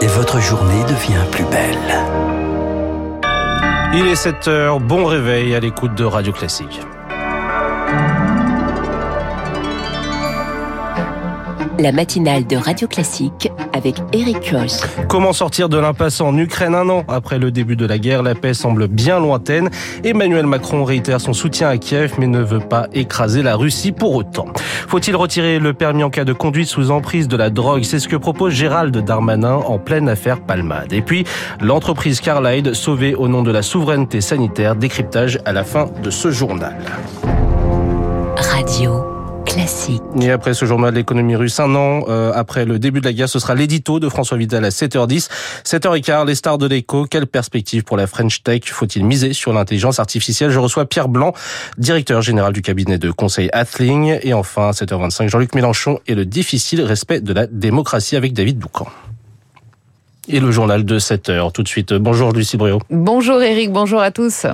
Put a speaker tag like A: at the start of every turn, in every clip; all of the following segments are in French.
A: Et votre journée devient plus belle.
B: Il est 7 heures, bon réveil à l'écoute de Radio Classique.
C: La matinale de Radio Classique avec Eric Koch.
B: Comment sortir de l'impasse en Ukraine un an après le début de la guerre? La paix semble bien lointaine. Emmanuel Macron réitère son soutien à Kiev mais ne veut pas écraser la Russie pour autant. Faut-il retirer le permis en cas de conduite sous emprise de la drogue? C'est ce que propose Gérald Darmanin en pleine affaire Palmade. Et puis, l'entreprise Carlyle sauvée au nom de la souveraineté sanitaire. Décryptage à la fin de ce journal.
C: Radio Classique.
B: Et après ce journal de l'économie russe, un an euh, après le début de la guerre, ce sera l'édito de François Vidal à 7h10. 7h15, les stars de l'écho. Quelle perspective pour la French Tech Faut-il miser sur l'intelligence artificielle? Je reçois Pierre Blanc, directeur général du cabinet de conseil Athling. Et enfin, 7h25, Jean-Luc Mélenchon et le difficile respect de la démocratie avec David Doucan. Et le journal de 7h, tout de suite. Bonjour Lucie Bréau.
D: Bonjour Eric, bonjour à tous.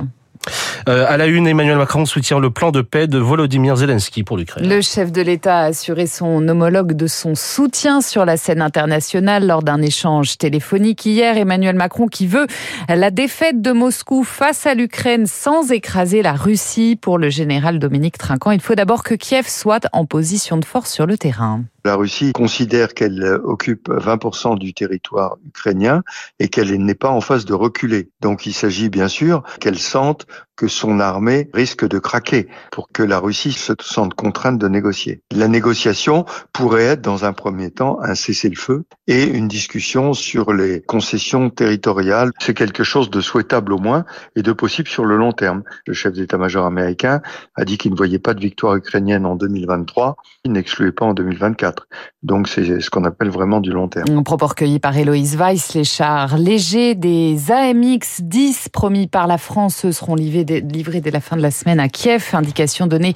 B: Euh, à la une, Emmanuel Macron soutient le plan de paix de Volodymyr Zelensky pour l'Ukraine.
D: Le chef de l'État a assuré son homologue de son soutien sur la scène internationale lors d'un échange téléphonique hier. Emmanuel Macron qui veut la défaite de Moscou face à l'Ukraine sans écraser la Russie. Pour le général Dominique Trinquant, il faut d'abord que Kiev soit en position de force sur le terrain.
E: La Russie considère qu'elle occupe 20% du territoire ukrainien et qu'elle n'est pas en phase de reculer. Donc il s'agit bien sûr qu'elle sente que son armée risque de craquer pour que la Russie se sente contrainte de négocier. La négociation pourrait être dans un premier temps un cessez-le-feu et une discussion sur les concessions territoriales. C'est quelque chose de souhaitable au moins et de possible sur le long terme. Le chef d'état-major américain a dit qu'il ne voyait pas de victoire ukrainienne en 2023, il n'excluait pas en 2024. Donc c'est ce qu'on appelle vraiment du long terme.
D: Un propos recueilli par Héloïse Weiss, les chars légers des AMX 10 promis par la France seront livrés livré dès la fin de la semaine à Kiev. Indication donnée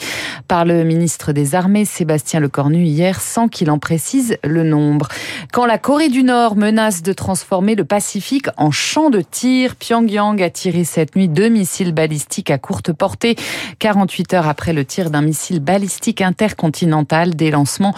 D: par le ministre des Armées, Sébastien Lecornu, hier, sans qu'il en précise le nombre. Quand la Corée du Nord menace de transformer le Pacifique en champ de tir, Pyongyang a tiré cette nuit deux missiles balistiques à courte portée, 48 heures après le tir d'un missile balistique intercontinental, des lancements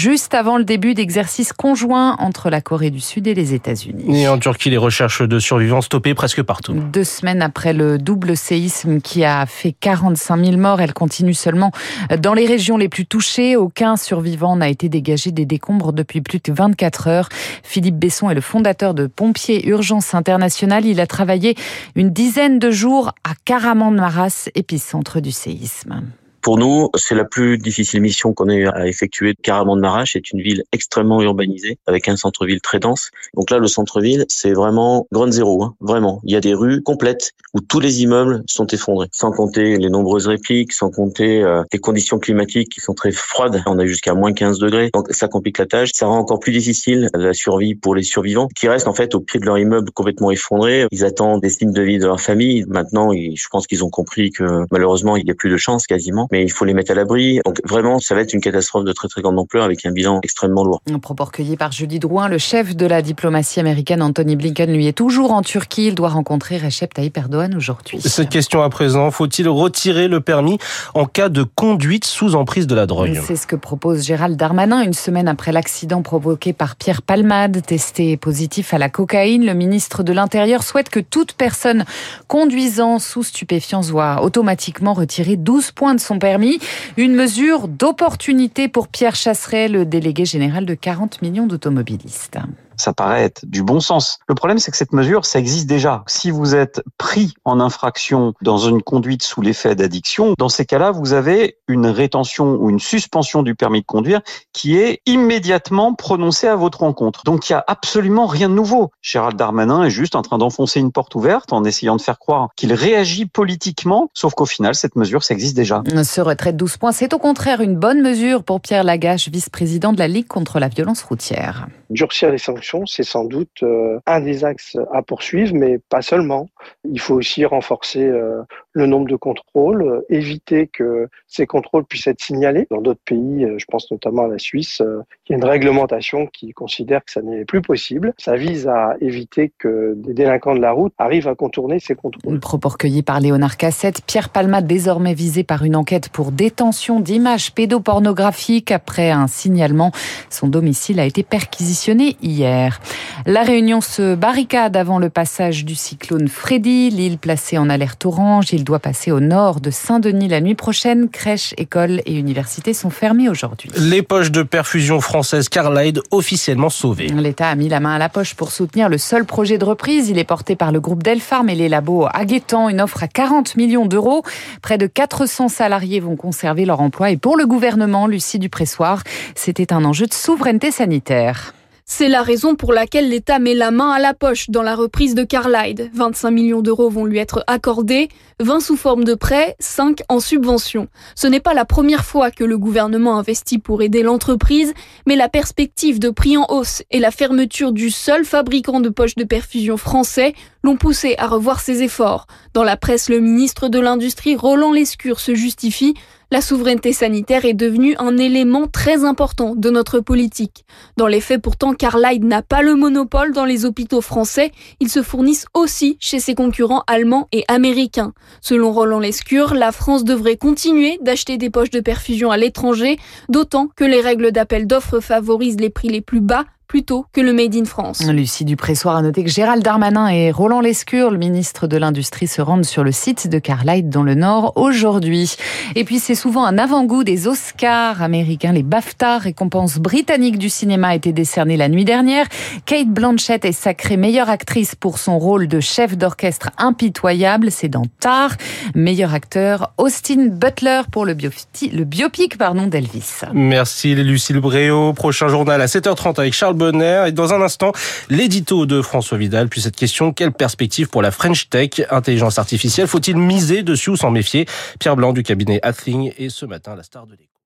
D: juste avant le début d'exercices conjoints entre la Corée du Sud et les États-Unis.
B: Et en Turquie, les recherches de survivants stoppées presque partout.
D: Deux semaines après le double séisme qui a fait 45 000 morts, elle continue seulement dans les régions les plus touchées. Aucun survivant n'a été dégagé des décombres depuis plus de 24 heures. Philippe Besson est le fondateur de Pompiers Urgence Internationale. Il a travaillé une dizaine de jours à Karaman-Maras, épicentre du séisme.
F: Pour nous, c'est la plus difficile mission qu'on ait à effectuer. Carrément de Marache est une ville extrêmement urbanisée, avec un centre-ville très dense. Donc là, le centre-ville, c'est vraiment grande zéro, hein, vraiment. Il y a des rues complètes où tous les immeubles sont effondrés, sans compter les nombreuses répliques, sans compter euh, les conditions climatiques qui sont très froides. On a jusqu'à moins 15 degrés, donc ça complique la tâche. Ça rend encore plus difficile la survie pour les survivants, qui restent en fait au pied de leur immeuble complètement effondré. Ils attendent des signes de vie de leur famille. Maintenant, je pense qu'ils ont compris que malheureusement, il n'y a plus de chance quasiment mais il faut les mettre à l'abri. Donc vraiment, ça va être une catastrophe de très très grande ampleur avec un bilan extrêmement lourd.
D: Un propos recueilli par Julie Drouin, le chef de la diplomatie américaine Anthony Blinken, lui est toujours en Turquie. Il doit rencontrer Recep Tayyip Erdogan aujourd'hui.
B: Cette question à présent, faut-il retirer le permis en cas de conduite sous emprise de la drogue?
D: C'est ce que propose Gérald Darmanin une semaine après l'accident provoqué par Pierre Palmade, testé positif à la cocaïne. Le ministre de l'Intérieur souhaite que toute personne conduisant sous stupéfiants soit automatiquement retirée 12 points de son permis. Une mesure d'opportunité pour Pierre Chasseret, le délégué général de 40 millions d'automobilistes
G: ça paraît être du bon sens. Le problème, c'est que cette mesure, ça existe déjà. Si vous êtes pris en infraction dans une conduite sous l'effet d'addiction, dans ces cas-là, vous avez une rétention ou une suspension du permis de conduire qui est immédiatement prononcée à votre rencontre. Donc, il n'y a absolument rien de nouveau. Gérald Darmanin est juste en train d'enfoncer une porte ouverte en essayant de faire croire qu'il réagit politiquement, sauf qu'au final, cette mesure, ça existe déjà.
D: Ce retrait de 12 points, c'est au contraire une bonne mesure pour Pierre Lagache, vice-président de la Ligue contre la violence routière.
H: Durcir les sanctions c'est sans doute euh, un des axes à poursuivre, mais pas seulement. Il faut aussi renforcer euh, le nombre de contrôles, éviter que ces contrôles puissent être signalés. Dans d'autres pays, je pense notamment à la Suisse, il y a une réglementation qui considère que ça n'est plus possible. Ça vise à éviter que des délinquants de la route arrivent à contourner ces contrôles.
D: Le propos recueilli par Léonard Cassette. Pierre Palma, désormais visé par une enquête pour détention d'images pédopornographiques après un signalement. Son domicile a été perquisitionné hier. La Réunion se barricade avant le passage du cyclone Freddy. L'île placée en alerte orange. Il doit passer au nord de Saint-Denis la nuit prochaine. Crèches, écoles et universités sont fermées aujourd'hui.
B: Les poches de perfusion françaises Carlide officiellement sauvées.
D: L'État a mis la main à la poche pour soutenir le seul projet de reprise. Il est porté par le groupe Delpharm et les labos Aguetan. Une offre à 40 millions d'euros. Près de 400 salariés vont conserver leur emploi. Et pour le gouvernement, Lucie Dupressoir, c'était un enjeu de souveraineté sanitaire.
I: C'est la raison pour laquelle l'État met la main à la poche dans la reprise de Carlide. 25 millions d'euros vont lui être accordés, 20 sous forme de prêt, 5 en subvention. Ce n'est pas la première fois que le gouvernement investit pour aider l'entreprise, mais la perspective de prix en hausse et la fermeture du seul fabricant de poches de perfusion français l'ont poussé à revoir ses efforts. Dans la presse, le ministre de l'Industrie, Roland Lescure, se justifie la souveraineté sanitaire est devenue un élément très important de notre politique. Dans les faits, pourtant, Carlyle n'a pas le monopole dans les hôpitaux français. Ils se fournissent aussi chez ses concurrents allemands et américains. Selon Roland Lescure, la France devrait continuer d'acheter des poches de perfusion à l'étranger, d'autant que les règles d'appel d'offres favorisent les prix les plus bas plutôt que le Made in France.
D: Lucie Dupressoir a noté que Gérald Darmanin et Roland Lescure, le ministre de l'Industrie, se rendent sur le site de Carlisle dans le Nord aujourd'hui. Et puis c'est souvent un avant-goût des Oscars américains, les BAFTA, récompenses britanniques du cinéma, a été décernée la nuit dernière. Kate Blanchett est sacrée meilleure actrice pour son rôle de chef d'orchestre impitoyable, c'est dans Tar. Meilleur acteur, Austin Butler pour le, biopic, le biopic pardon, d'Elvis.
B: Merci Lucille Bréau. Prochain journal à 7h30 avec Charles Et dans un instant, l'édito de François Vidal. Puis cette question, quelle perspective pour la French Tech? Intelligence artificielle, faut-il miser dessus ou s'en méfier? Pierre Blanc du cabinet Athling et ce matin, la star de l'école.